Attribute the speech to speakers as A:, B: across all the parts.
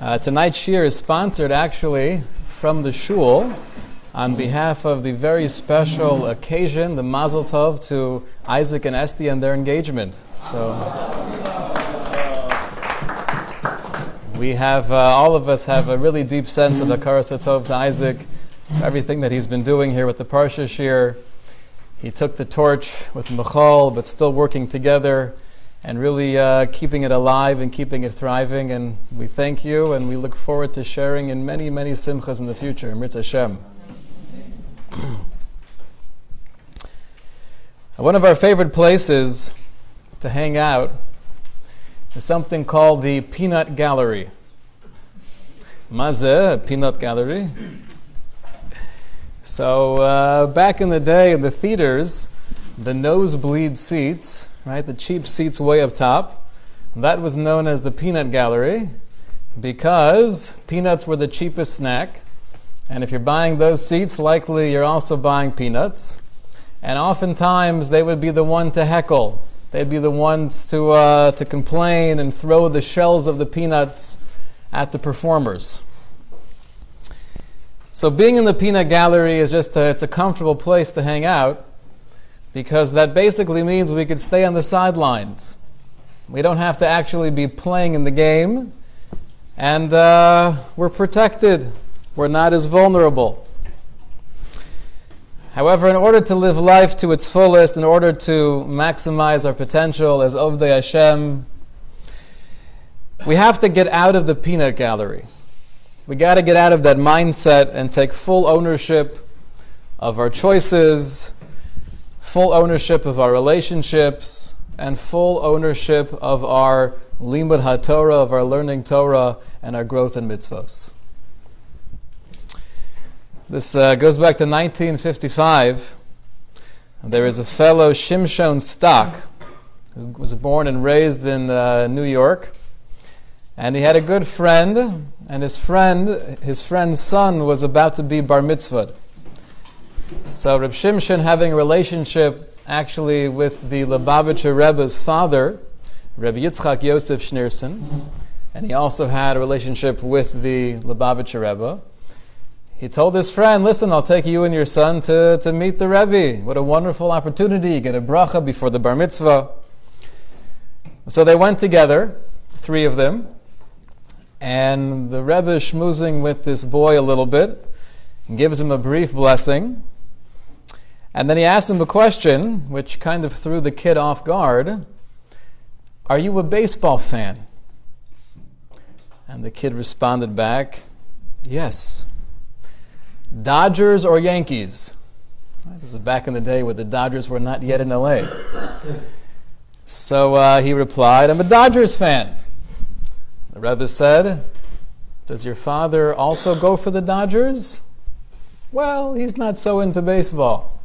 A: Uh, tonight's shir is sponsored actually from the shul on behalf of the very special occasion, the Mazel Tov to Isaac and Esty and their engagement. So we have, uh, all of us have a really deep sense of the Hakaras Tov to Isaac, everything that he's been doing here with the Parsha shir. He took the torch with Michal, but still working together and really uh, keeping it alive and keeping it thriving. And we thank you, and we look forward to sharing in many, many simchas in the future. Mirz Hashem. One of our favorite places to hang out is something called the Peanut Gallery. Maze, Peanut Gallery. So, uh, back in the day in the theaters, the nosebleed seats right? The cheap seats way up top. That was known as the peanut gallery because peanuts were the cheapest snack. And if you're buying those seats, likely you're also buying peanuts. And oftentimes they would be the one to heckle. They'd be the ones to, uh, to complain and throw the shells of the peanuts at the performers. So being in the peanut gallery is just a, it's a comfortable place to hang out because that basically means we could stay on the sidelines. We don't have to actually be playing in the game, and uh, we're protected. We're not as vulnerable. However, in order to live life to its fullest, in order to maximize our potential as Ovdei Hashem, we have to get out of the peanut gallery. We got to get out of that mindset and take full ownership of our choices, full ownership of our relationships, and full ownership of our limud haTorah, of our learning Torah, and our growth in mitzvos. This uh, goes back to 1955. There is a fellow Shimshon Stock who was born and raised in uh, New York, and he had a good friend, and his friend, his friend's son, was about to be bar mitzvah. So Reb Shimshon having a relationship actually with the Lubavitcher Rebbe's father, Reb Yitzchak Yosef Schneerson, and he also had a relationship with the Lubavitcher Rebbe. He told his friend, listen, I'll take you and your son to, to meet the Rebbe. What a wonderful opportunity. You get a bracha before the bar mitzvah. So they went together, three of them, and the Rebbe is schmoozing with this boy a little bit and gives him a brief blessing. And then he asked him a question, which kind of threw the kid off guard Are you a baseball fan? And the kid responded back, Yes. Dodgers or Yankees? This is back in the day where the Dodgers were not yet in LA. So uh, he replied, I'm a Dodgers fan. The Rebbe said, Does your father also go for the Dodgers? Well, he's not so into baseball.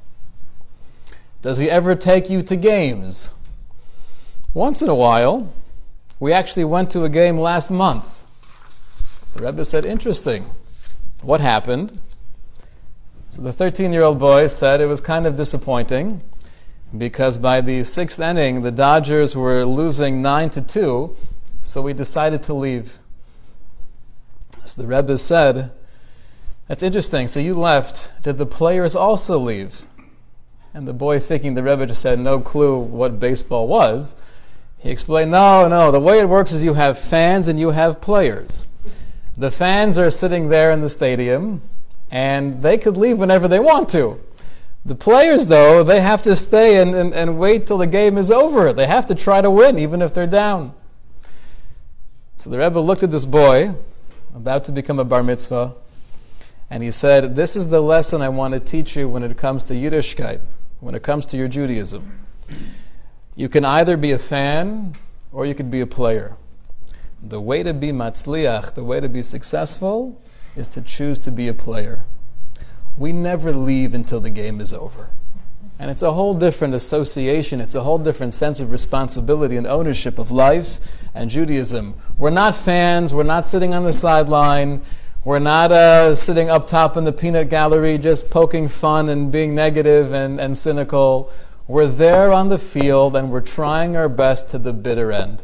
A: Does he ever take you to games? Once in a while. We actually went to a game last month. The Rebbe said, Interesting. What happened? So the 13 year old boy said it was kind of disappointing because by the sixth inning, the Dodgers were losing 9 to 2, so we decided to leave. So the Rebbe said, That's interesting. So you left. Did the players also leave? And the boy, thinking the Rebbe just had no clue what baseball was, he explained, no, no, the way it works is you have fans and you have players. The fans are sitting there in the stadium, and they could leave whenever they want to. The players, though, they have to stay and, and, and wait till the game is over. They have to try to win, even if they're down. So the Rebbe looked at this boy, about to become a bar mitzvah, and he said, This is the lesson I want to teach you when it comes to Yiddishkeit when it comes to your Judaism. You can either be a fan or you could be a player. The way to be matzliach, the way to be successful, is to choose to be a player. We never leave until the game is over. And it's a whole different association, it's a whole different sense of responsibility and ownership of life and Judaism. We're not fans, we're not sitting on the sideline, we're not uh, sitting up top in the peanut gallery just poking fun and being negative and, and cynical. We're there on the field and we're trying our best to the bitter end.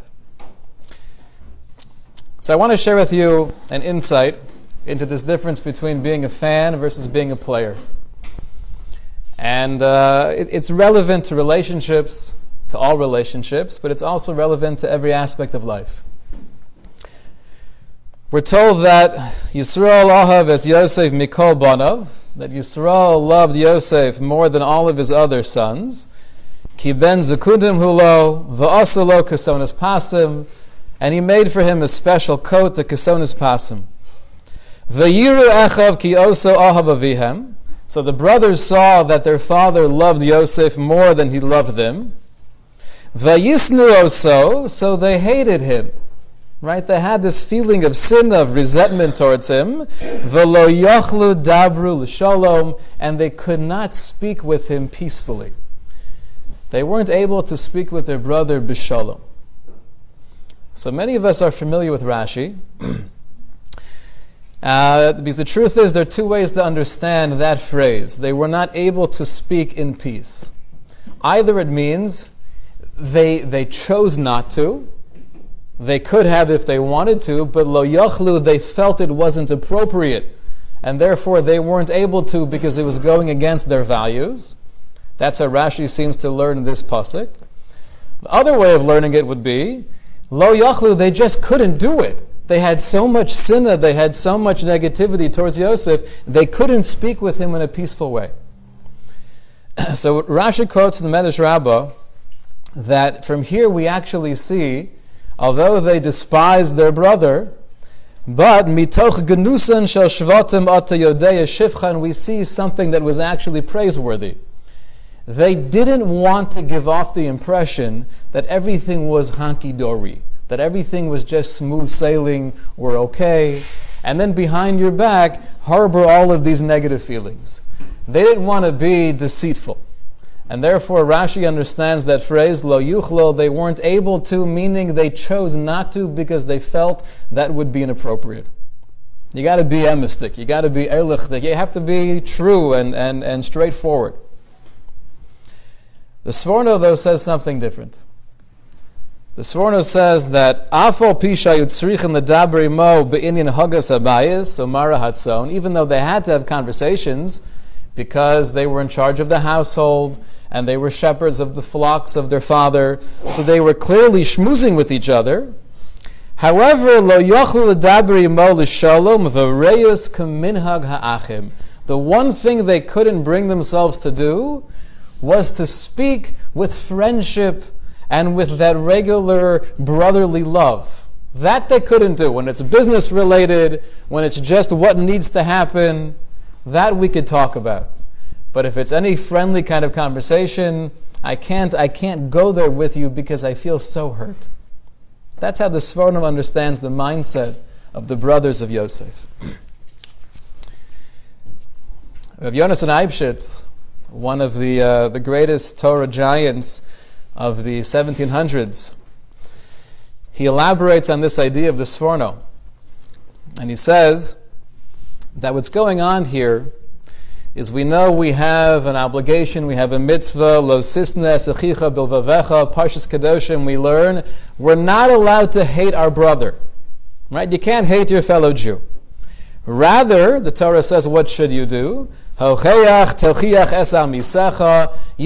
A: So I want to share with you an insight into this difference between being a fan versus being a player. And uh, it, it's relevant to relationships, to all relationships, but it's also relevant to every aspect of life. We're told that Yisrael Ahav as Yosef Mikol Banov, that Yisrael loved Yosef more than all of his other sons. Ki ben Zakudim Hulo, Va'asalo Kasonas Pasim, and he made for him a special coat, the Kasonas Pasim. Vayiru Echav Ki Oso Ahav Avihem. So the brothers saw that their father loved Yosef more than he loved them. Vayisnu Oso, so they hated him. Right? They had this feeling of sin, of resentment towards him. Velo yochlu dabru l'shalom, and they could not speak with him peacefully. They weren't able to speak with their brother b'shalom. So many of us are familiar with Rashi. Uh, because the truth is, there are two ways to understand that phrase. They were not able to speak in peace. Either it means they, they chose not to, they could have if they wanted to, but lo yachlu, they felt it wasn't appropriate, and therefore they weren't able to because it was going against their values. That's how Rashi seems to learn this pasuk. The other way of learning it would be lo yachlu, they just couldn't do it. They had so much sinna, they had so much negativity towards Yosef, they couldn't speak with him in a peaceful way. so Rashi quotes in the Medrash Rabbah that from here we actually see, although they despised their brother, but mitoch genusan shel shvatim ata yodeya we see something that was actually praiseworthy. They didn't want to give off the impression that everything was hanky dory that everything was just smooth sailing, we're okay, and then behind your back harbor all of these negative feelings. They didn't want to be deceitful. And therefore, Rashi understands that phrase, lo yuchlo, they weren't able to, meaning they chose not to because they felt that would be inappropriate. You got to be emistic, you got to be erlichtik, you have to be true and, and, and straightforward. The Sforno, though, says something different. The Sforno says that Afol Pisha Yutzrichin Ledabri Mo Be'inyan Hagas Abayis, so Mara Hatzon, even though they had to have conversations because they were in charge of the household and they were shepherds of the flocks of their father, so they were clearly schmoozing with each other. However, Lo Yochlu L'Shalom V'Reyus Kaminhag Ha'achim. The one thing they couldn't bring themselves to do was to speak with friendship and with that regular brotherly love. That they couldn't do. When it's business related, when it's just what needs to happen, that we could talk about. But if it's any friendly kind of conversation, I can't, I can't go there with you because I feel so hurt. That's how the Sforno understands the mindset of the brothers of Yosef. Of Yonasan Eibschitz, one of the, uh, the greatest Torah giants of the 1700s, he elaborates on this idea of the Sforno. And he says that what's going on here is we know we have an obligation, we have a mitzvah, lo sisna esechicha bilvavecha, parshas kadoshim, we learn we're not allowed to hate our brother. Right? You can't hate your fellow Jew. Rather, the Torah says, what should you do? You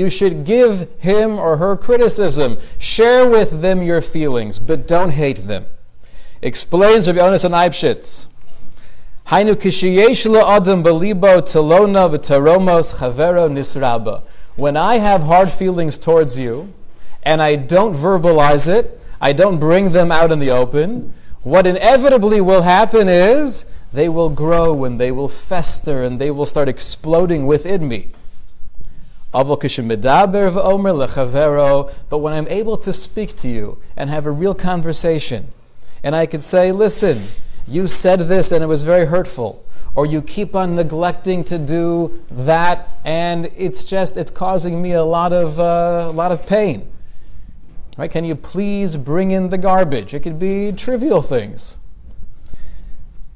A: should give him or her criticism. Share with them your feelings, but don't hate them. Explains Rabbi Yonasan Eibschitz. Hainu kishiyesh adam belibo v'taromos chavero nisraba. When I have hard feelings towards you, and I don't verbalize it, I don't bring them out in the open, what inevitably will happen is they will grow and they will fester and they will start exploding within me. But when I'm able to speak to you and have a real conversation, and I could say, listen, you said this and it was very hurtful, or you keep on neglecting to do that and it's just, it's causing me a lot of, uh, a lot of pain. Right? Can you please bring in the garbage? It could be trivial things.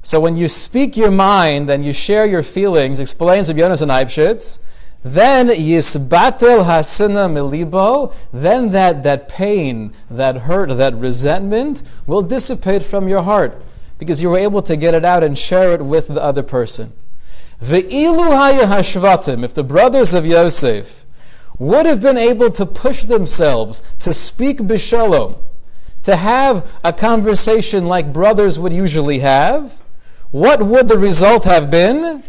A: So when you speak your mind and you share your feelings, explains Rabbi Yonasan Eibschitz, then yisbatel hasina milibo, then that, that pain, that hurt, that resentment will dissipate from your heart. Because you were able to get it out and share it with the other person. Ve'ilu haya hashvatim, if the brothers of Yosef would have been able to push themselves to speak bishalom, to have a conversation like brothers would usually have, what would the result have been?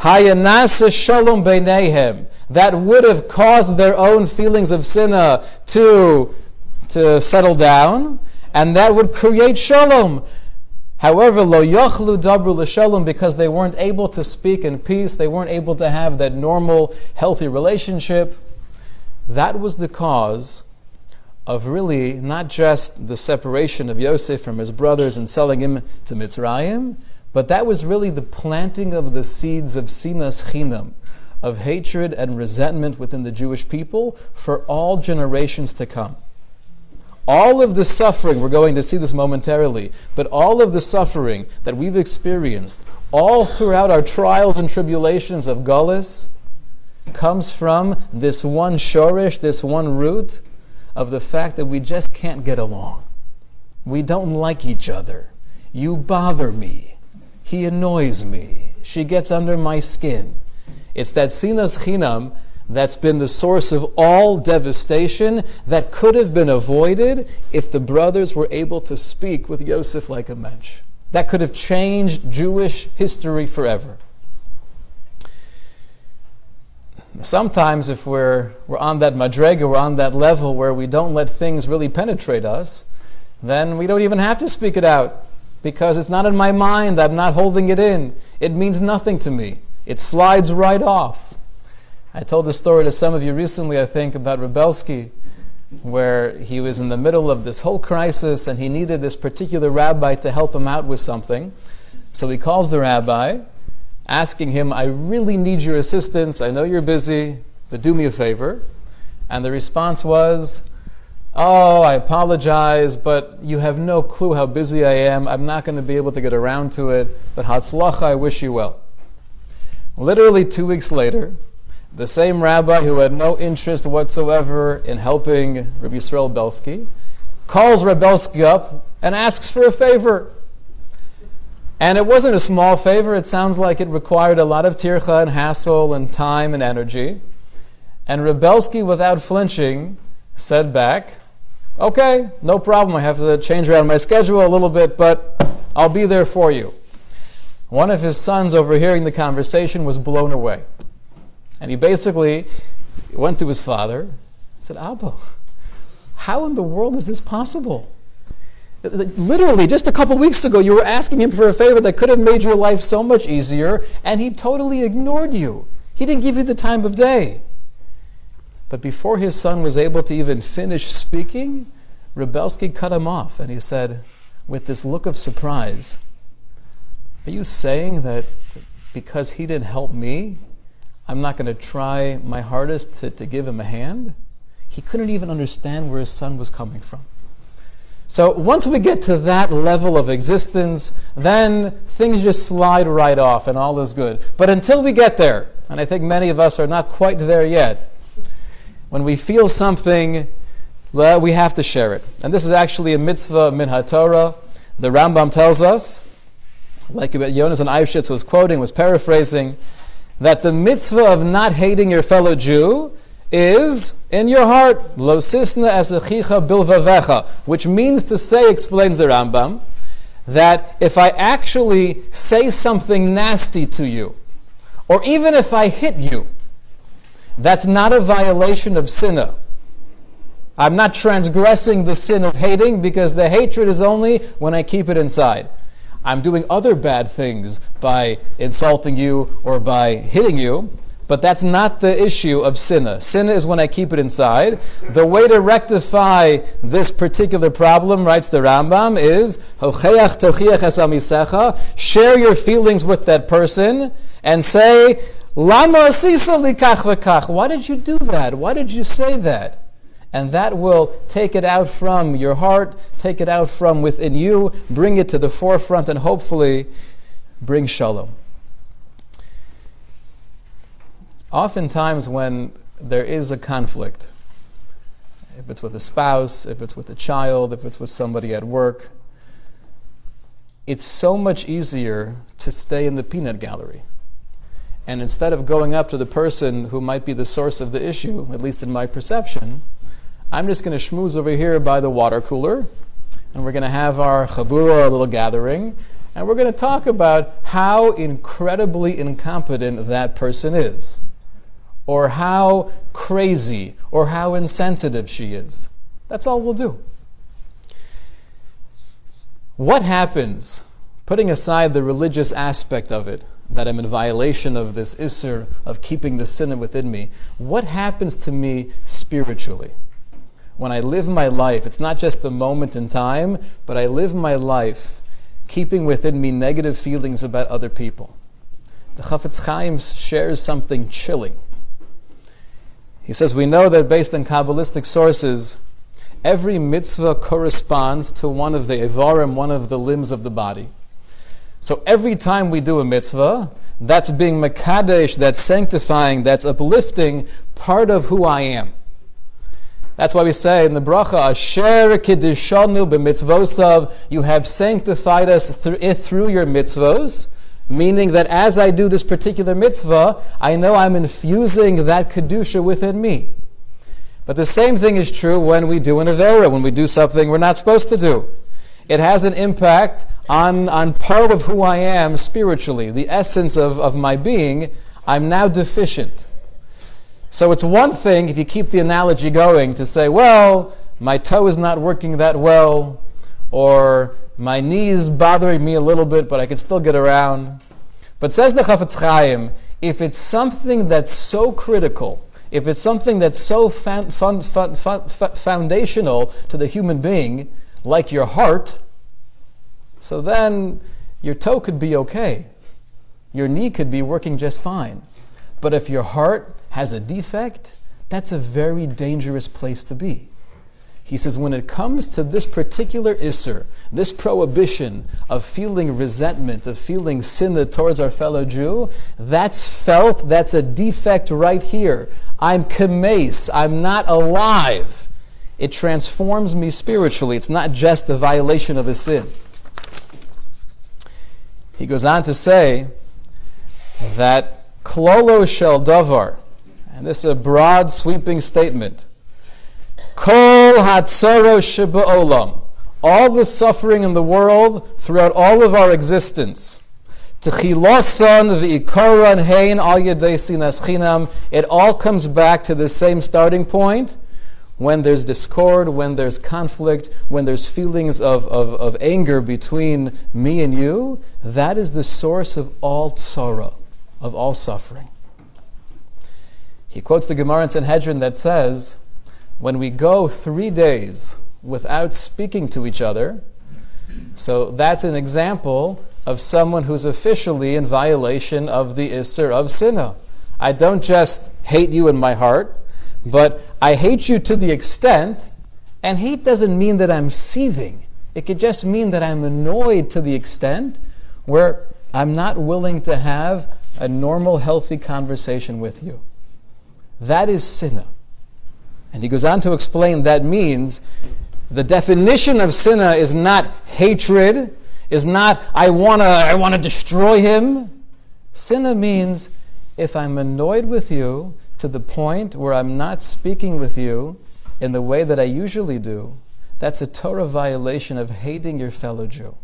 A: Hayanasa shalom beinehem. That would have caused their own feelings of sinna to, to settle down, and that would create shalom. However, lo yachlu dabru l'shalom, because they weren't able to speak in peace, they weren't able to have that normal, healthy relationship. That was the cause of really not just the separation of Yosef from his brothers and selling him to Mitzrayim, but that was really the planting of the seeds of sinas chinam, of hatred and resentment within the Jewish people for all generations to come all of the suffering, we're going to see this momentarily, but all of the suffering that we've experienced all throughout our trials and tribulations of Gullus comes from this one shorish, this one root of the fact that we just can't get along. We don't like each other. You bother me. He annoys me. She gets under my skin. It's that sinas chinam that's been the source of all devastation that could have been avoided if the brothers were able to speak with Yosef like a mensch. That could have changed Jewish history forever. Sometimes, if we're, we're on that madrega, we're on that level where we don't let things really penetrate us, then we don't even have to speak it out because it's not in my mind. I'm not holding it in. It means nothing to me. It slides right off. I told the story to some of you recently, I think, about Reb Belsky, where he was in the middle of this whole crisis and he needed this particular rabbi to help him out with something. So he calls the rabbi, asking him, I really need your assistance. I know you're busy, but do me a favor. And the response was, Oh, I apologize, but you have no clue how busy I am. I'm not going to be able to get around to it, but Hatzlacha, I wish you well. Literally two weeks later, the same rabbi who had no interest whatsoever in helping Rabbi Yisrael Belsky calls Reb Belsky up and asks for a favor. And it wasn't a small favor, it sounds like it required a lot of tircha and hassle and time and energy. And Reb Belsky, without flinching, said back, Okay, no problem. I have to change around my schedule a little bit, but I'll be there for you. One of his sons, overhearing the conversation, was blown away. And he basically went to his father and said, Abba, how in the world is this possible? Literally, just a couple weeks ago, you were asking him for a favor that could have made your life so much easier, and he totally ignored you. He didn't give you the time of day. But before his son was able to even finish speaking, Reb Belsky cut him off, and he said, with this look of surprise, Are you saying that because he didn't help me, I'm not going to try my hardest to, to give him a hand. He couldn't even understand where his son was coming from. So once we get to that level of existence, then things just slide right off and all is good. But until we get there, and I think many of us are not quite there yet, when we feel something, we have to share it. And this is actually a mitzvah min Torah. The Rambam tells us, like Yonasan Eibschitz was quoting, was paraphrasing, that the mitzvah of not hating your fellow Jew is in your heart, lo sisna esechicha bilvavecha, which means to say, explains the Rambam, that if I actually say something nasty to you, or even if I hit you, that's not a violation of sinna. I'm not transgressing the sin of hating because the hatred is only when I keep it inside. I'm doing other bad things by insulting you or by hitting you, but that's not the issue of sinna. Sinna is when I keep it inside. The way to rectify this particular problem, writes the Rambam, is share your feelings with that person and say, Lama Why did you do that? Why did you say that? And that will take it out from your heart, take it out from within you, bring it to the forefront, and hopefully bring shalom. Oftentimes, when there is a conflict, if it's with a spouse, if it's with a child, if it's with somebody at work, it's so much easier to stay in the peanut gallery. And instead of going up to the person who might be the source of the issue, at least in my perception, I'm just going to schmooze over here by the water cooler, and we're going to have our chabura, little gathering, and we're going to talk about how incredibly incompetent that person is, or how crazy, or how insensitive she is. That's all we'll do. What happens, putting aside the religious aspect of it, that I'm in violation of this isser of keeping the sin within me, what happens to me spiritually? When I live my life, it's not just a moment in time, but I live my life keeping within me negative feelings about other people. The Chafetz Chaim shares something chilling. He says, We know that based on Kabbalistic sources, every mitzvah corresponds to one of the evarim, one of the limbs of the body. So every time we do a mitzvah, that's being makadesh, that's sanctifying, that's uplifting part of who I am. That's why we say in the bracha, Asher kiddishanu b'mitzvosav, you have sanctified us through, eh, through your mitzvos, meaning that as I do this particular mitzvah, I know I'm infusing that kedusha within me. But the same thing is true when we do an avera, when we do something we're not supposed to do. It has an impact on, on part of who I am spiritually, the essence of, of my being, I'm now deficient. So it's one thing, if you keep the analogy going, to say, well, my toe is not working that well, or my knee is bothering me a little bit, but I can still get around. But says the Chafetz Chaim, if it's something that's so critical, if it's something that's so fun, fun, fun, foundational to the human being, like your heart, so then your toe could be okay. Your knee could be working just fine. But if your heart has a defect, that's a very dangerous place to be. He says, when it comes to this particular isser, this prohibition of feeling resentment, of feeling sin towards our fellow Jew, that's felt, that's a defect right here. I'm kames, I'm not alive. It transforms me spiritually. It's not just the violation of a sin. He goes on to say that klolo shel davar, and this is a broad, sweeping statement. Kol hatzaro olam, all the suffering in the world throughout all of our existence. Al. It all comes back to the same starting point when there's discord, when there's conflict, when there's feelings of, of, of anger between me and you, that is the source of all sorrow, of all suffering. He quotes the Gemara in Sanhedrin that says, when we go three days without speaking to each other, so that's an example of someone who's officially in violation of the Isser of Sinah. I don't just hate you in my heart, but I hate you to the extent, and hate doesn't mean that I'm seething. It could just mean that I'm annoyed to the extent where I'm not willing to have a normal, healthy conversation with you. That is sinna. And he goes on to explain that means the definition of sinna is not hatred, is not I wanna I wanna destroy him. Sinna means if I'm annoyed with you, to the point where I'm not speaking with you in the way that I usually do, that's a Torah violation of hating your fellow Jew.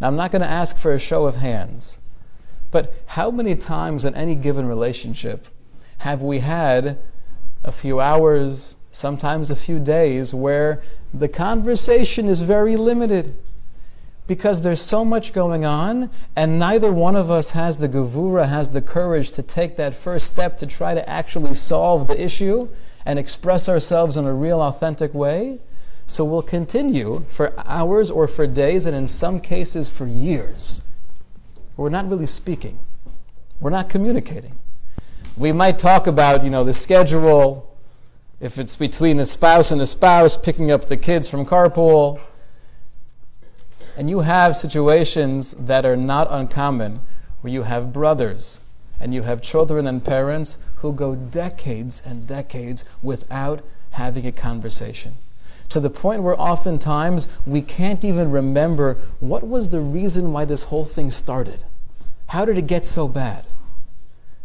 A: Now, I'm not going to ask for a show of hands, but how many times in any given relationship have we had a few hours, sometimes a few days, where the conversation is very limited? because there's so much going on, and neither one of us has the gavura, has the courage to take that first step to try to actually solve the issue and express ourselves in a real, authentic way. So we'll continue for hours or for days, and in some cases for years. We're not really speaking. We're not communicating. We might talk about, you know, the schedule, if it's between a spouse and a spouse, picking up the kids from carpool and you have situations that are not uncommon where you have brothers and you have children and parents who go decades and decades without having a conversation. to the point where oftentimes we can't even remember what was the reason why this whole thing started. How did it get so bad?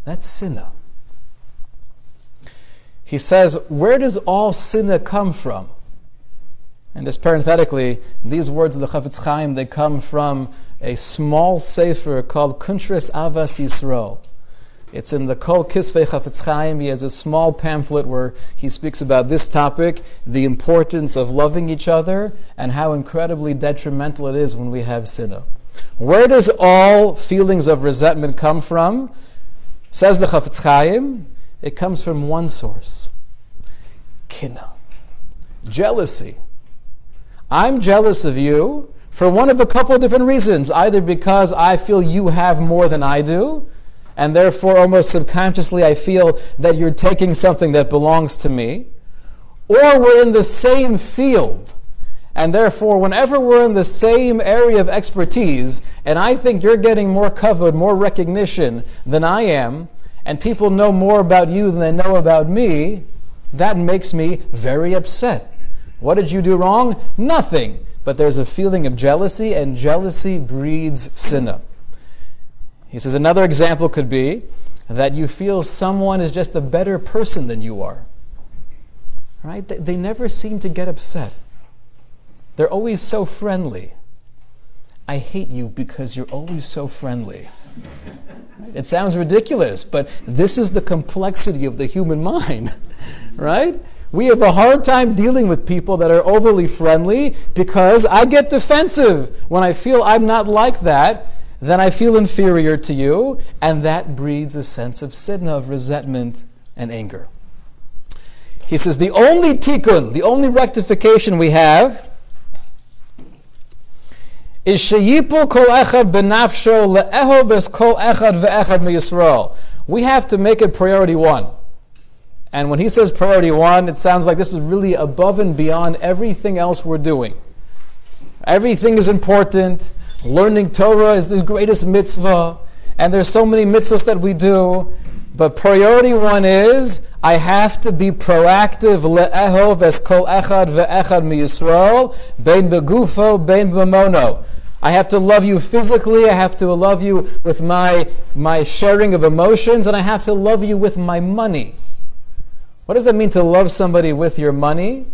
A: That's sinna. He says, Where does all sinna come from? And just parenthetically, these words of the Chafetz Chaim, they come from a small sefer called Kuntris Avas Yisrael. It's in the Kol Kisvei Chafetz Chaim. He has a small pamphlet where he speaks about this topic, the importance of loving each other, and how incredibly detrimental it is when we have sinna. Where does all feelings of resentment come from? Says the Chafetz Chaim, it comes from one source. Kina. Jealousy. I'm jealous of you for one of a couple of different reasons. Either because I feel you have more than I do, and therefore almost subconsciously I feel that you're taking something that belongs to me, or we're in the same field. And therefore, whenever we're in the same area of expertise, and I think you're getting more covered, more recognition than I am, and people know more about you than they know about me, that makes me very upset. What did you do wrong? Nothing. But there's a feeling of jealousy, and jealousy breeds sinna. He says another example could be that you feel someone is just a better person than you are. Right? They, they never seem to get upset. They're always so friendly. I hate you because you're always so friendly. It sounds ridiculous, but this is the complexity of the human mind, right? We have a hard time dealing with people that are overly friendly because I get defensive. When I feel I'm not like that, then I feel inferior to you, and that breeds a sense of sinna, of resentment and anger. He says the only tikkun, the only rectification we have is sheyipul kol echad benafsho le'ehov kol echad ve'echad. We have to make it priority one. And when he says priority one, it sounds like this is really above and beyond everything else we're doing. Everything is important. Learning Torah is the greatest mitzvah. And there's so many mitzvahs that we do. But priority one is I have to be proactive le'ehov es kol echad ve'echad miyisrael bein begufo bein b'mono. I have to love you physically. I have to love you with my, my sharing of emotions. And I have to love you with my money. What does that mean to love somebody with your money?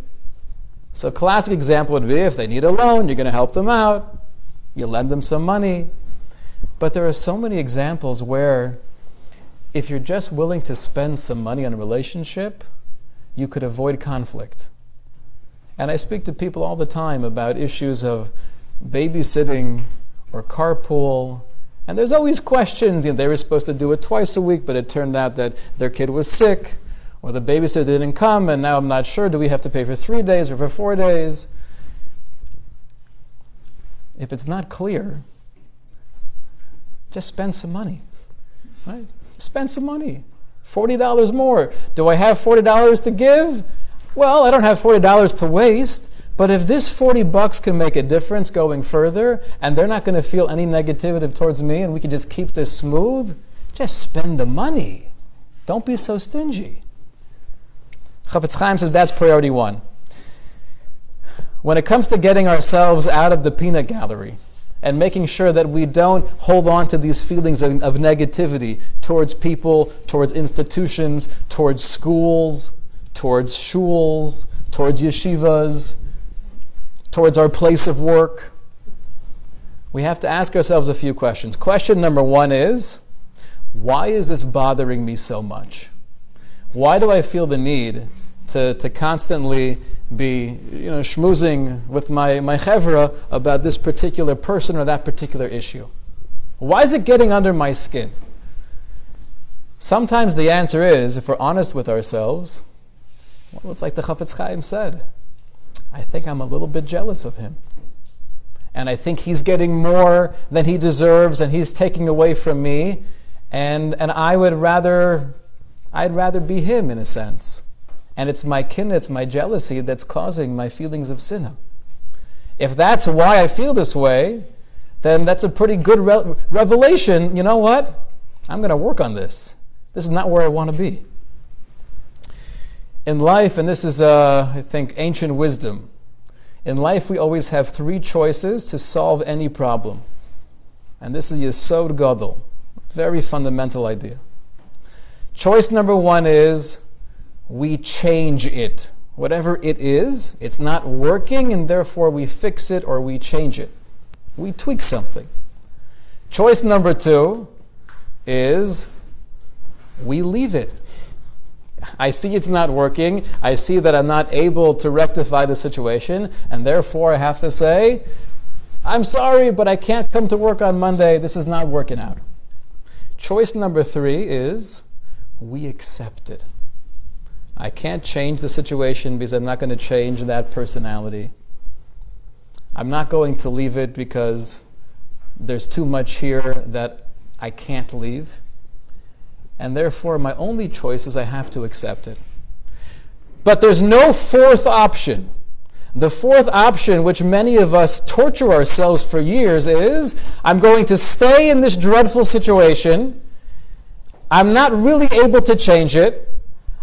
A: So, classic example would be if they need a loan, you're going to help them out, you lend them some money. But there are so many examples where if you're just willing to spend some money on a relationship, you could avoid conflict. And I speak to people all the time about issues of babysitting or carpool. And there's always questions. You know, they were supposed to do it twice a week, but it turned out that their kid was sick or the babysitter didn't come, and now I'm not sure. Do we have to pay for three days or for four days? If it's not clear, just spend some money. Right? Spend some money. $40 more. Do I have $40 to give? Well, I don't have $40 to waste. But if this 40 bucks can make a difference going further, and they're not going to feel any negativity towards me, and we can just keep this smooth, just spend the money. Don't be so stingy. Chafetz Chaim says that's priority one. When it comes to getting ourselves out of the peanut gallery and making sure that we don't hold on to these feelings of, of negativity towards people, towards institutions, towards schools, towards shuls, towards yeshivas, towards our place of work, we have to ask ourselves a few questions. Question number one is why is this bothering me so much? Why do I feel the need to, to constantly be you know, schmoozing with my, my chevra about this particular person or that particular issue? Why is it getting under my skin? Sometimes the answer is, if we're honest with ourselves, well, it's like the Chafetz Chaim said. I think I'm a little bit jealous of him. And I think he's getting more than he deserves and he's taking away from me. And, and I would rather, I'd rather be him in a sense. And it's my kin, it's my jealousy that's causing my feelings of sin. If that's why I feel this way, then that's a pretty good re- revelation. You know what? I'm going to work on this. This is not where I want to be. In life, and this is, uh, I think, ancient wisdom, In life, we always have three choices to solve any problem. And this is Yesod Gadol, very fundamental idea. Choice number one is we change it. Whatever it is, it's not working, and therefore we fix it or we change it. We tweak something. Choice number two is we leave it. I see it's not working. I see that I'm not able to rectify the situation, and therefore I have to say, I'm sorry, but I can't come to work on Monday. This is not working out. Choice number three is we accept it. I can't change the situation because I'm not going to change that personality. I'm not going to leave it because there's too much here that I can't leave. And therefore, my only choice is I have to accept it. But there's no fourth option. The fourth option, which many of us torture ourselves for years, is I'm going to stay in this dreadful situation. I'm not really able to change it.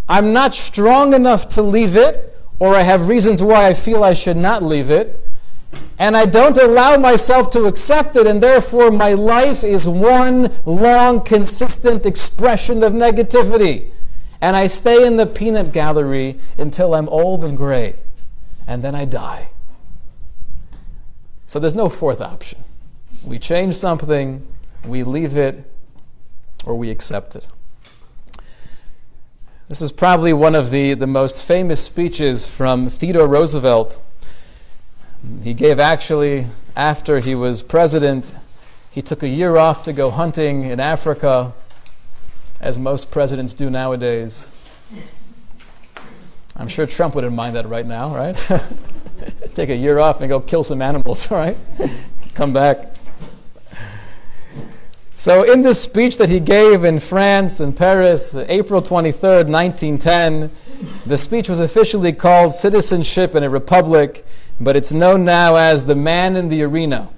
A: I'm not strong enough to leave it, or I have reasons why I feel I should not leave it. And I don't allow myself to accept it, and therefore my life is one long, consistent expression of negativity. And I stay in the peanut gallery until I'm old and gray and then I die. So there's no fourth option. We change something, we leave it, or we accept it. This is probably one of the, the most famous speeches from Theodore Roosevelt. He gave actually, after he was president, he took a year off to go hunting in Africa, as most presidents do nowadays. I'm sure Trump wouldn't mind that right now, right? Take a year off and go kill some animals, right? Come back. So, in this speech that he gave in France in Paris, April 23rd, 1910, the speech was officially called Citizenship in a Republic, but it's known now as The Man in the Arena.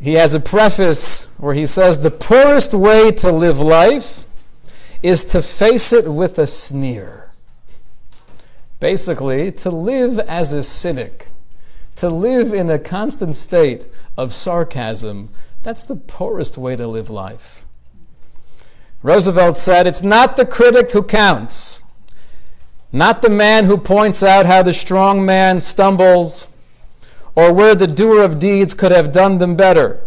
A: He has a preface where he says, The poorest way to live life is to face it with a sneer. Basically, to live as a cynic, to live in a constant state of sarcasm, that's the poorest way to live life. Roosevelt said, It's not the critic who counts, not the man who points out how the strong man stumbles or where the doer of deeds could have done them better.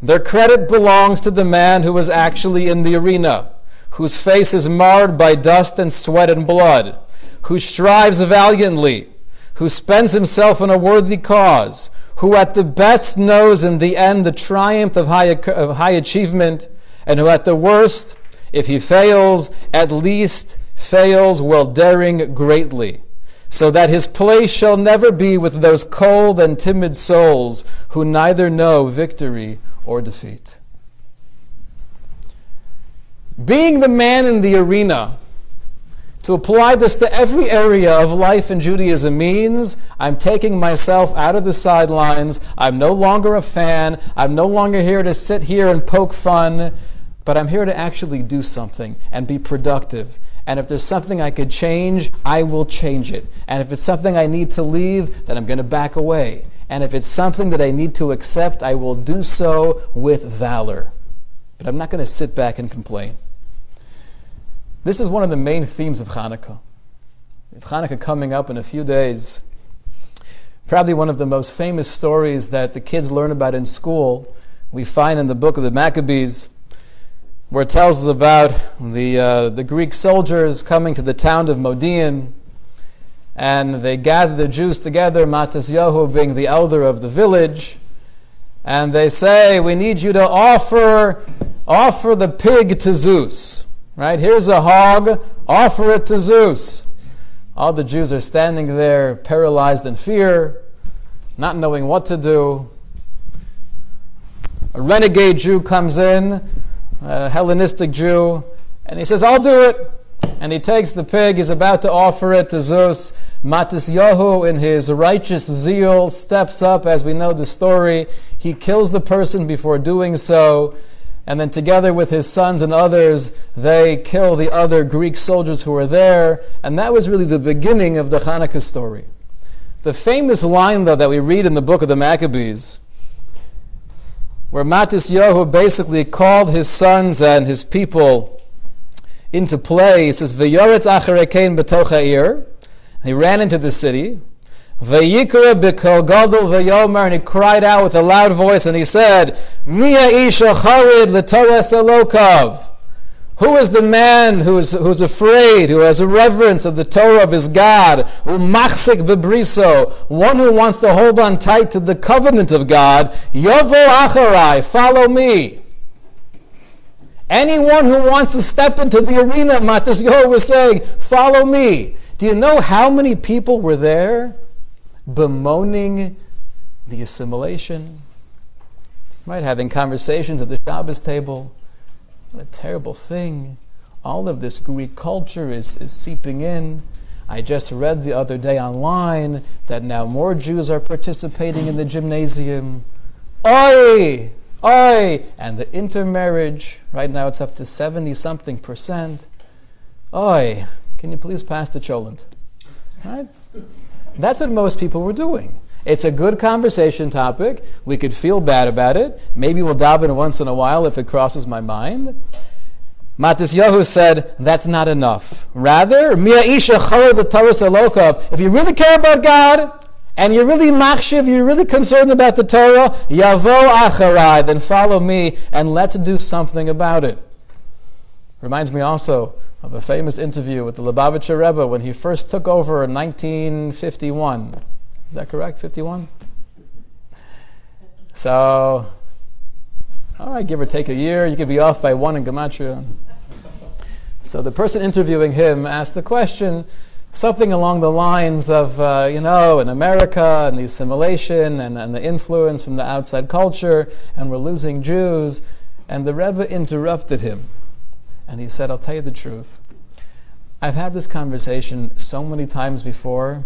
A: Their credit belongs to the man who is actually in the arena, whose face is marred by dust and sweat and blood who strives valiantly, who spends himself in a worthy cause, who at the best knows in the end the triumph of high, of high achievement, and who at the worst, if he fails, at least fails while daring greatly, so that his place shall never be with those cold and timid souls who neither know victory or defeat. Being the man in the arena to apply this to every area of life in Judaism means I'm taking myself out of the sidelines. I'm no longer a fan. I'm no longer here to sit here and poke fun, but I'm here to actually do something and be productive. And if there's something I could change, I will change it. And if it's something I need to leave, then I'm going to back away. And if it's something that I need to accept, I will do so with valor. But I'm not going to sit back and complain. This is one of the main themes of Hanukkah. With Hanukkah coming up in a few days, probably one of the most famous stories that the kids learn about in school, we find in the book of the Maccabees, where it tells us about the, uh, the Greek soldiers coming to the town of Modiin, and they gather the Jews together, Matisyahu being the elder of the village, and they say, We need you to offer, offer the pig to Zeus. Right? Here's a hog, offer it to Zeus. All the Jews are standing there, paralyzed in fear, not knowing what to do. A renegade Jew comes in, a Hellenistic Jew, and he says, I'll do it. And he takes the pig, he's about to offer it to Zeus. Matisyahu, in his righteous zeal, steps up, as we know the story. He kills the person before doing so and then together with his sons and others, they kill the other Greek soldiers who were there. And that was really the beginning of the Hanukkah story. The famous line, though, that we read in the book of the Maccabees, where Matisyahu basically called his sons and his people into play, he says, V'yoretz acharekein b'toch He ran into the city. Vayikra b'kol gadol v'yomer, and he cried out with a loud voice, and he said, Mia isha charid l'torah selokov. Who is the man who is, who is afraid, who has a reverence of the Torah of his God, umachsik bebriso, one who wants to hold on tight to the covenant of God, yovo acharai, follow me. Anyone who wants to step into the arena, Matisyahu was saying, follow me. Do you know how many people were there bemoaning the assimilation? Right, having conversations at the Shabbos table what a terrible thing. All of this Greek culture is, is seeping in. I just read the other day online that now more Jews are participating in the gymnasium. Oi! Oi! And the intermarriage, right now it's up to 70 something percent. Oi! Can you please pass the cholent? Right? That's what most people were doing. It's a good conversation topic. We could feel bad about it. Maybe we'll daven once in a while if it crosses my mind. Matisyahu said, that's not enough. Rather, if you really care about God, and you're really machshiv, you're really concerned about the Torah, yavo acharai, then follow me, and let's do something about it. Reminds me also of a famous interview with the Lubavitcher Rebbe when he first took over in 1951. Is that correct? 51? So, all right, give or take a year. You could be off by one in Gematria. So the person interviewing him asked the question, something along the lines of, uh, you know, in America and the assimilation and, and the influence from the outside culture, and we're losing Jews. And the Rebbe interrupted him. And he said, I'll tell you the truth. I've had this conversation so many times before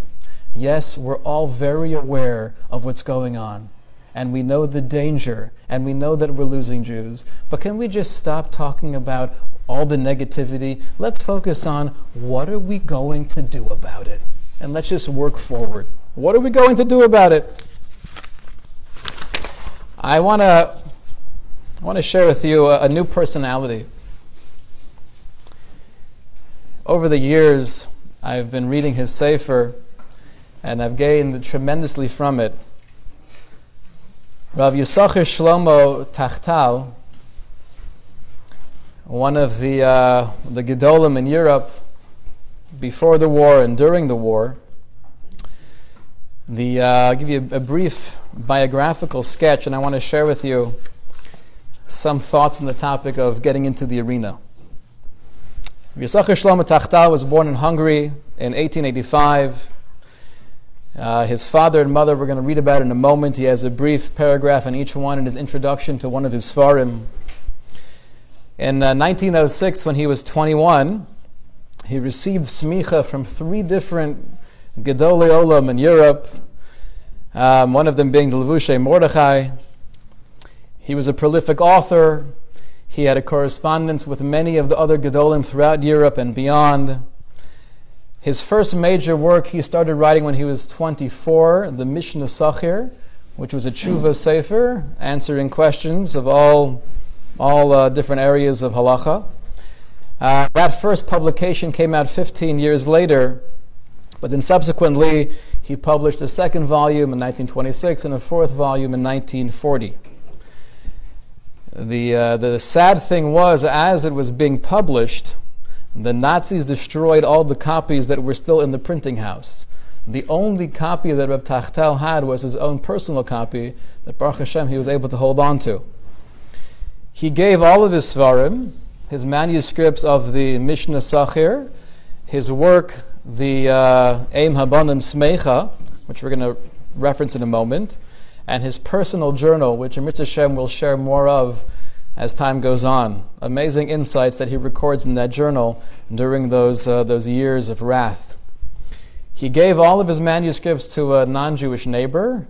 A: Yes, we're all very aware of what's going on, and we know the danger, and we know that we're losing Jews. But can we just stop talking about all the negativity? Let's focus on what are we going to do about it? And let's just work forward. What are we going to do about it? I want to I want to share with you a, a new personality. Over the years, I've been reading his Sefer and I've gained tremendously from it. Rav Yisachar Shlomo Tachtal, one of the, uh, the Gedolim in Europe before the war and during the war, the, uh, I'll give you a, a brief biographical sketch, and I want to share with you some thoughts on the topic of getting into the arena. Yisachar Shlomo Tachtal was born in Hungary in 1885. Uh, his father and mother, we're going to read about in a moment. He has a brief paragraph on each one in his introduction to one of his Svarim. In uh, 1906, when he was 21, he received smicha from three different Gedolei Olam in Europe, um, one of them being the Levushei Mordechai. He was a prolific author. He had a correspondence with many of the other Gedolim throughout Europe and beyond. His first major work he started writing when he was 24, the Mishnah Sachir, which was a tshuva sefer, answering questions of all, all uh, different areas of halacha. Uh, that first publication came out 15 years later, but then subsequently he published a second volume in 1926 and a fourth volume in 1940. The, uh, the sad thing was, as it was being published, the Nazis destroyed all the copies that were still in the printing house. The only copy that Reb Tachtel had was his own personal copy that Baruch Hashem he was able to hold on to. He gave all of his svarim, his manuscripts of the Mishnah Sachir, his work, the uh, Eim Habanim Smecha, which we're going to reference in a moment, and his personal journal, which Amrit Hashem will share more of as time goes on. Amazing insights that he records in that journal during those, uh, those years of wrath. He gave all of his manuscripts to a non Jewish neighbor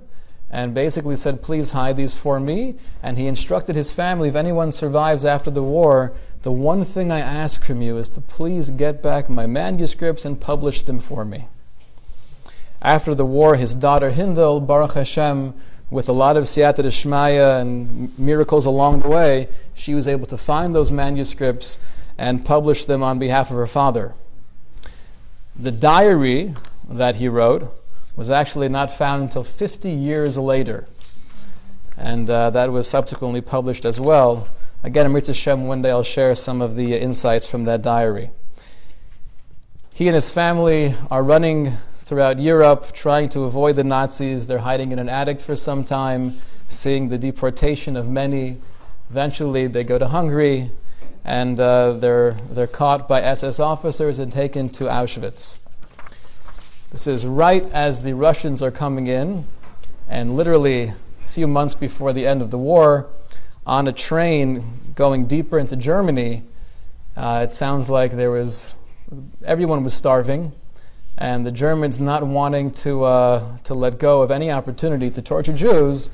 A: and basically said, Please hide these for me. And he instructed his family if anyone survives after the war, the one thing I ask from you is to please get back my manuscripts and publish them for me. After the war, his daughter Hindel, Baruch Hashem, with a lot of siyata d'shmaya and miracles along the way, she was able to find those manuscripts and publish them on behalf of her father. The diary that he wrote was actually not found until 50 years later, and uh, that was subsequently published as well. Again, Amrit Hashem, one day I'll share some of the insights from that diary. He and his family are running throughout Europe, trying to avoid the Nazis. They're hiding in an attic for some time, seeing the deportation of many. Eventually, they go to Hungary, and uh, they're, they're caught by SS officers and taken to Auschwitz. This is right as the Russians are coming in, and literally a few months before the end of the war, on a train going deeper into Germany, uh, it sounds like there was everyone was starving and the Germans not wanting to, uh, to let go of any opportunity to torture Jews,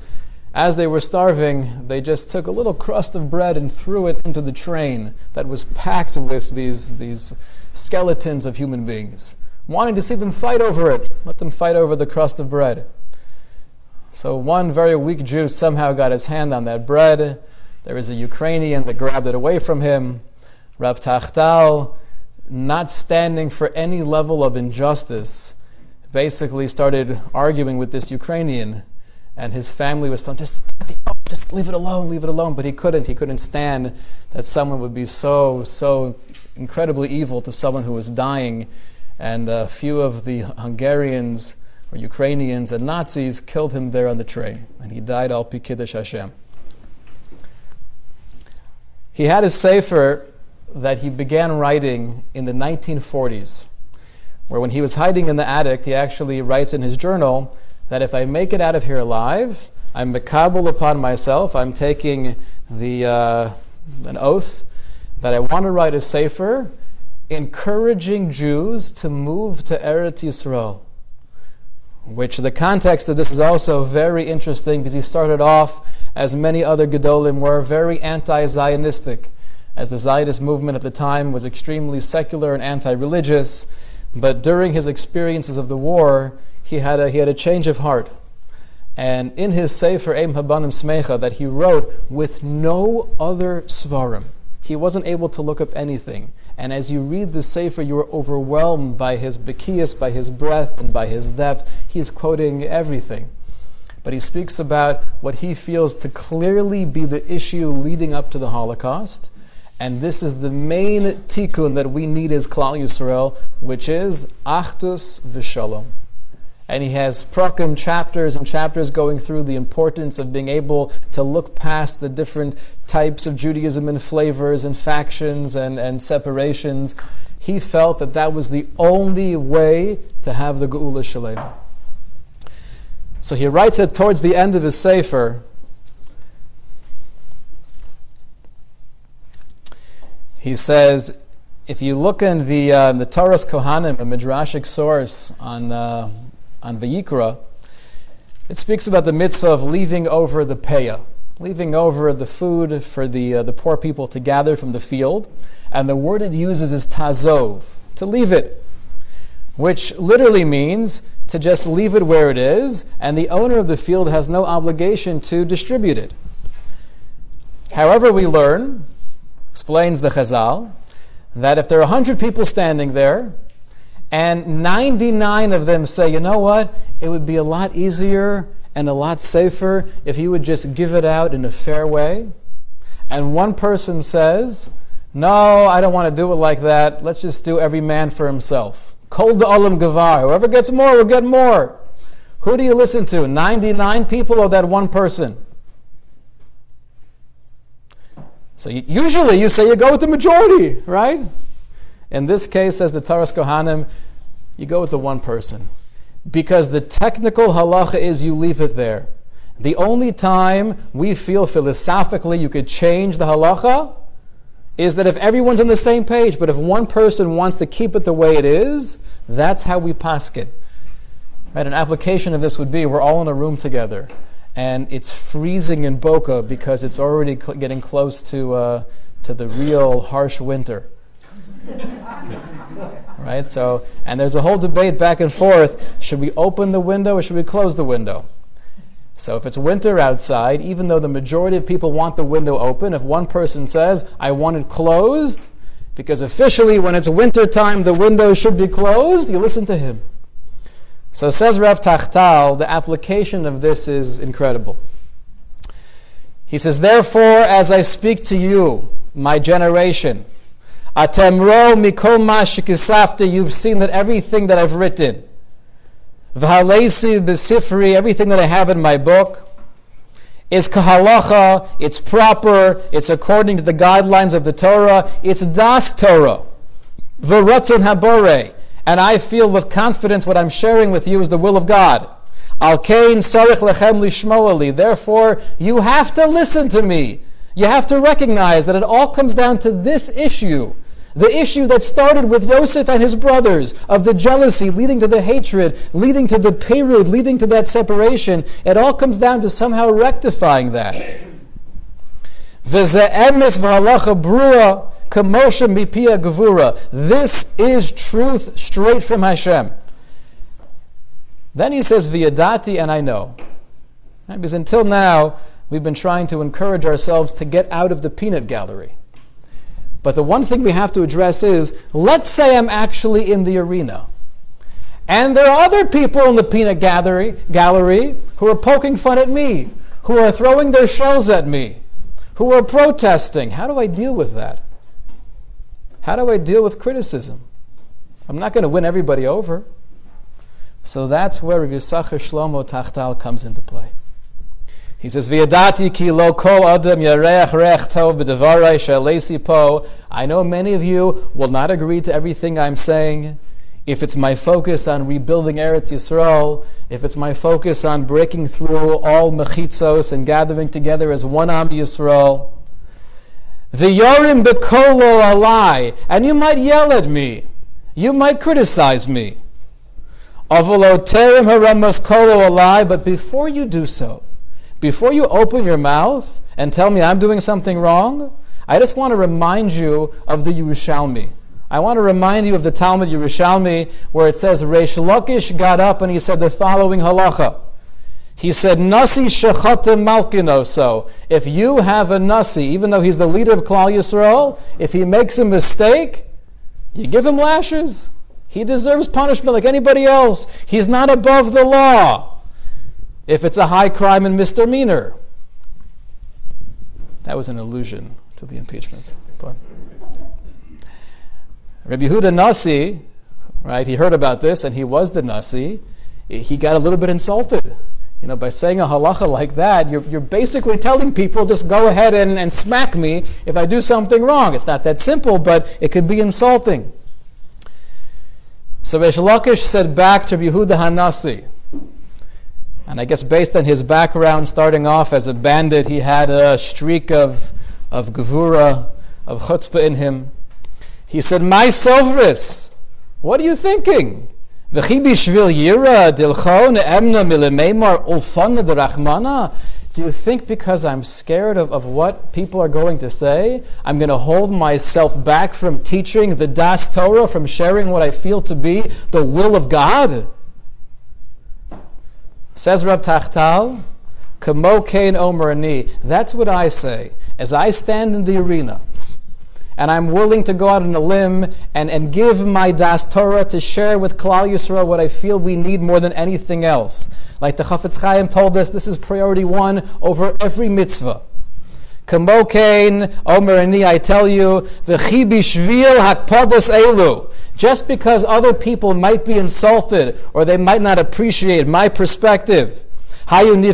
A: as they were starving, they just took a little crust of bread and threw it into the train that was packed with these, these skeletons of human beings, wanting to see them fight over it, let them fight over the crust of bread. So one very weak Jew somehow got his hand on that bread. There was a Ukrainian that grabbed it away from him. Rav Tachtal not standing for any level of injustice, basically started arguing with this Ukrainian. And his family was telling, just, oh, just leave it alone, leave it alone. But he couldn't. He couldn't stand that someone would be so, so incredibly evil to someone who was dying. And a few of the Hungarians or Ukrainians and Nazis killed him there on the train. And he died al pi kiddush Hashem. He had his sefer that he began writing in the 1940s, where when he was hiding in the attic, he actually writes in his journal that if I make it out of here alive, I'm mekabel upon myself, I'm taking the, uh, an oath that I want to write a sefer encouraging Jews to move to Eretz Yisrael. Which the context of this is also very interesting because he started off, as many other Gedolim were, very anti Zionistic as the Zionist movement at the time was extremely secular and anti religious. But during his experiences of the war, he had a, he had a change of heart. And in his Sefer Eim Habanim Smecha that he wrote with no other svarim, he wasn't able to look up anything. And as you read the Sefer, you are overwhelmed by his bekias, by his breadth, and by his depth. He's quoting everything. But he speaks about what he feels to clearly be the issue leading up to the Holocaust and this is the main tikkun that we need as Klal Yisrael, which is Achdus V'Shalom. And he has prakim chapters and chapters going through the importance of being able to look past the different types of Judaism and flavors and factions and, and separations. He felt that that was the only way to have the Geula Shalem. So he writes it towards the end of his Sefer, He says, if you look in the, uh, the Toras Kohanim, a midrashic source on, uh, on Vayikra, it speaks about the mitzvah of leaving over the peah, leaving over the food for the, uh, the poor people to gather from the field. And the word it uses is tazov, to leave it, which literally means to just leave it where it is, and the owner of the field has no obligation to distribute it. However, we learn explains the Chazal that if there are 100 people standing there and 99 of them say, you know what, it would be a lot easier and a lot safer if you would just give it out in a fair way, and one person says, no, I don't want to do it like that, let's just do every man for himself. Kol olam gavar, whoever gets more will get more. Who do you listen to, 99 people or that one person? So usually you say you go with the majority, right? In this case, as the Toras Kohanim, you go with the one person. Because the technical halacha is you leave it there. The only time we feel philosophically you could change the halacha is that if everyone's on the same page, but if one person wants to keep it the way it is, that's how we pass it. Right? An application of this would be we're all in a room together and it's freezing in Boca because it's already cl- getting close to, uh, to the real harsh winter. right? So, and there's a whole debate back and forth: should we open the window or should we close the window? So, if it's winter outside, even though the majority of people want the window open, if one person says, "I want it closed," because officially, when it's winter time, the window should be closed, you listen to him. So says Rav Tachtal, the application of this is incredible. He says, Therefore, as I speak to you, my generation, Atemro mikoma you've seen that everything that I've written, V'halesi besifri, everything that I have in my book, is kahalacha, it's proper, it's according to the guidelines of the Torah, it's das Torah. V'ratzon habore, and I feel with confidence what I'm sharing with you is the will of God. Al kain sarich lechem lishmoali. Therefore, you have to listen to me. You have to recognize that it all comes down to this issue. The issue that started with Yosef and his brothers of the jealousy leading to the hatred, leading to the perud, leading to that separation. It all comes down to somehow rectifying that. This is truth straight from Hashem. Then he says, Viyadati, and I know. Right? Because until now, we've been trying to encourage ourselves to get out of the peanut gallery. But the one thing we have to address is let's say I'm actually in the arena. And there are other people in the peanut gallery, gallery who are poking fun at me, who are throwing their shells at me, who are protesting. How do I deal with that? How do I deal with criticism? I'm not going to win everybody over. So that's where Rav Yisachar Shlomo Tachtal comes into play. He says, "V'yadati ki lo kol adam yareach rech tov po." I know many of you will not agree to everything I'm saying. If it's my focus on rebuilding Eretz Yisrael, if it's my focus on breaking through all mechitzos and gathering together as one Am Yisrael, V'yorim bekolo alai, and you might yell at me, you might criticize me. Avoloterim haramas kolo alai, but before you do so, before you open your mouth and tell me I'm doing something wrong, I just want to remind you of the Yerushalmi. I want to remind you of the Talmud Yerushalmi where it says Reish Lakish got up and he said the following halacha. He said, Nasi shechatem malkino. So, if you have a Nasi, even though he's the leader of Klal Yisrael, if he makes a mistake, you give him lashes. He deserves punishment like anybody else. He's not above the law. If it's a high crime and misdemeanor. That was an allusion to the impeachment. But Rabbi Huda Nasi, right, he heard about this and he was the Nasi. He got a little bit insulted. You know, by saying a halacha like that, you're, you're basically telling people just go ahead and, and smack me if I do something wrong. It's not that simple, but it could be insulting. So Reish Lakish said back to Yehuda Hanasi, and I guess based on his background, starting off as a bandit, he had a streak of, of gevura, of chutzpah in him. He said, My Sovris, what are you thinking? Do you think because I'm scared of, of what people are going to say, I'm going to hold myself back from teaching the Das Torah, from sharing what I feel to be the will of God? Says Rav Tachtal, Kamo Kain Omerani. That's what I say. As I stand in the arena, and I'm willing to go out on a limb and, and give my Das Torah to share with Klal Yisrael what I feel we need more than anything else. Like the Chafetz Chaim told us, this is priority one over every mitzvah. Kamokain, Omer Ani, I tell you, v'chi bishvil hakpadas elu. Just because other people might be insulted or they might not appreciate my perspective, and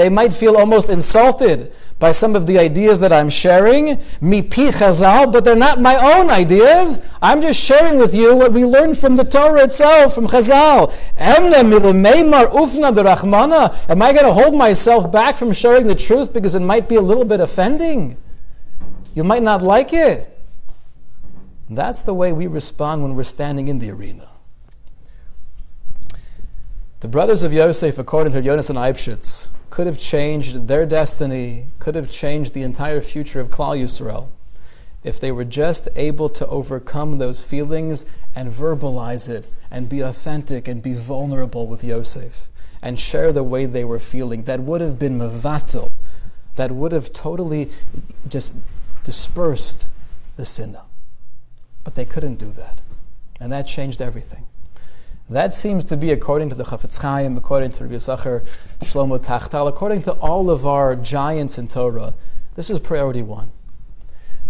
A: they might feel almost insulted by some of the ideas that I'm sharing, mipi chazal, but they're not my own ideas. I'm just sharing with you what we learned from the Torah itself, from Chazal. Am I going to hold myself back from sharing the truth because it might be a little bit offending? You might not like it. That's the way we respond when we're standing in the arena. The brothers of Yosef, according to Yonasan Eibschitz, could have changed their destiny, could have changed the entire future of Klal Yisrael, if they were just able to overcome those feelings and verbalize it and be authentic and be vulnerable with Yosef and share the way they were feeling, that would have been mavatil, that would have totally just dispersed the sinna. But they couldn't do that. And that changed everything. That seems to be, according to the Chafetz Chaim, according to Rabbi Yisachar, Shlomo Tachtal, according to all of our giants in Torah, this is priority one.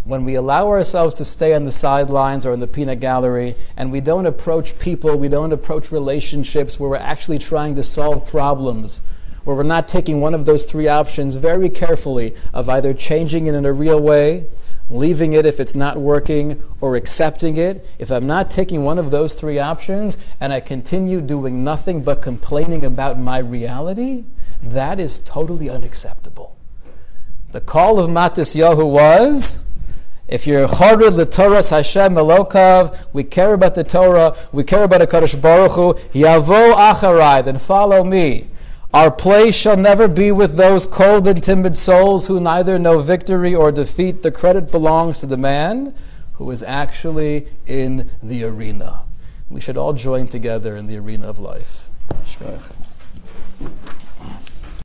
A: When we allow ourselves to stay on the sidelines or in the peanut gallery and we don't approach people, we don't approach relationships where we're actually trying to solve problems, where we're not taking one of those three options very carefully of either changing it in a real way leaving it if it's not working, or accepting it, if I'm not taking one of those three options and I continue doing nothing but complaining about my reality, that is totally unacceptable. The call of Matisyahu was if you're chored Torah, Hashem Elokav, we care about the Torah, we care about HaKadosh Baruch Hu, yavo acharai, then follow me. Our place shall never be with those cold and timid souls who neither know victory or defeat. The credit belongs to the man who is actually in the arena. We should all join together in the arena of life.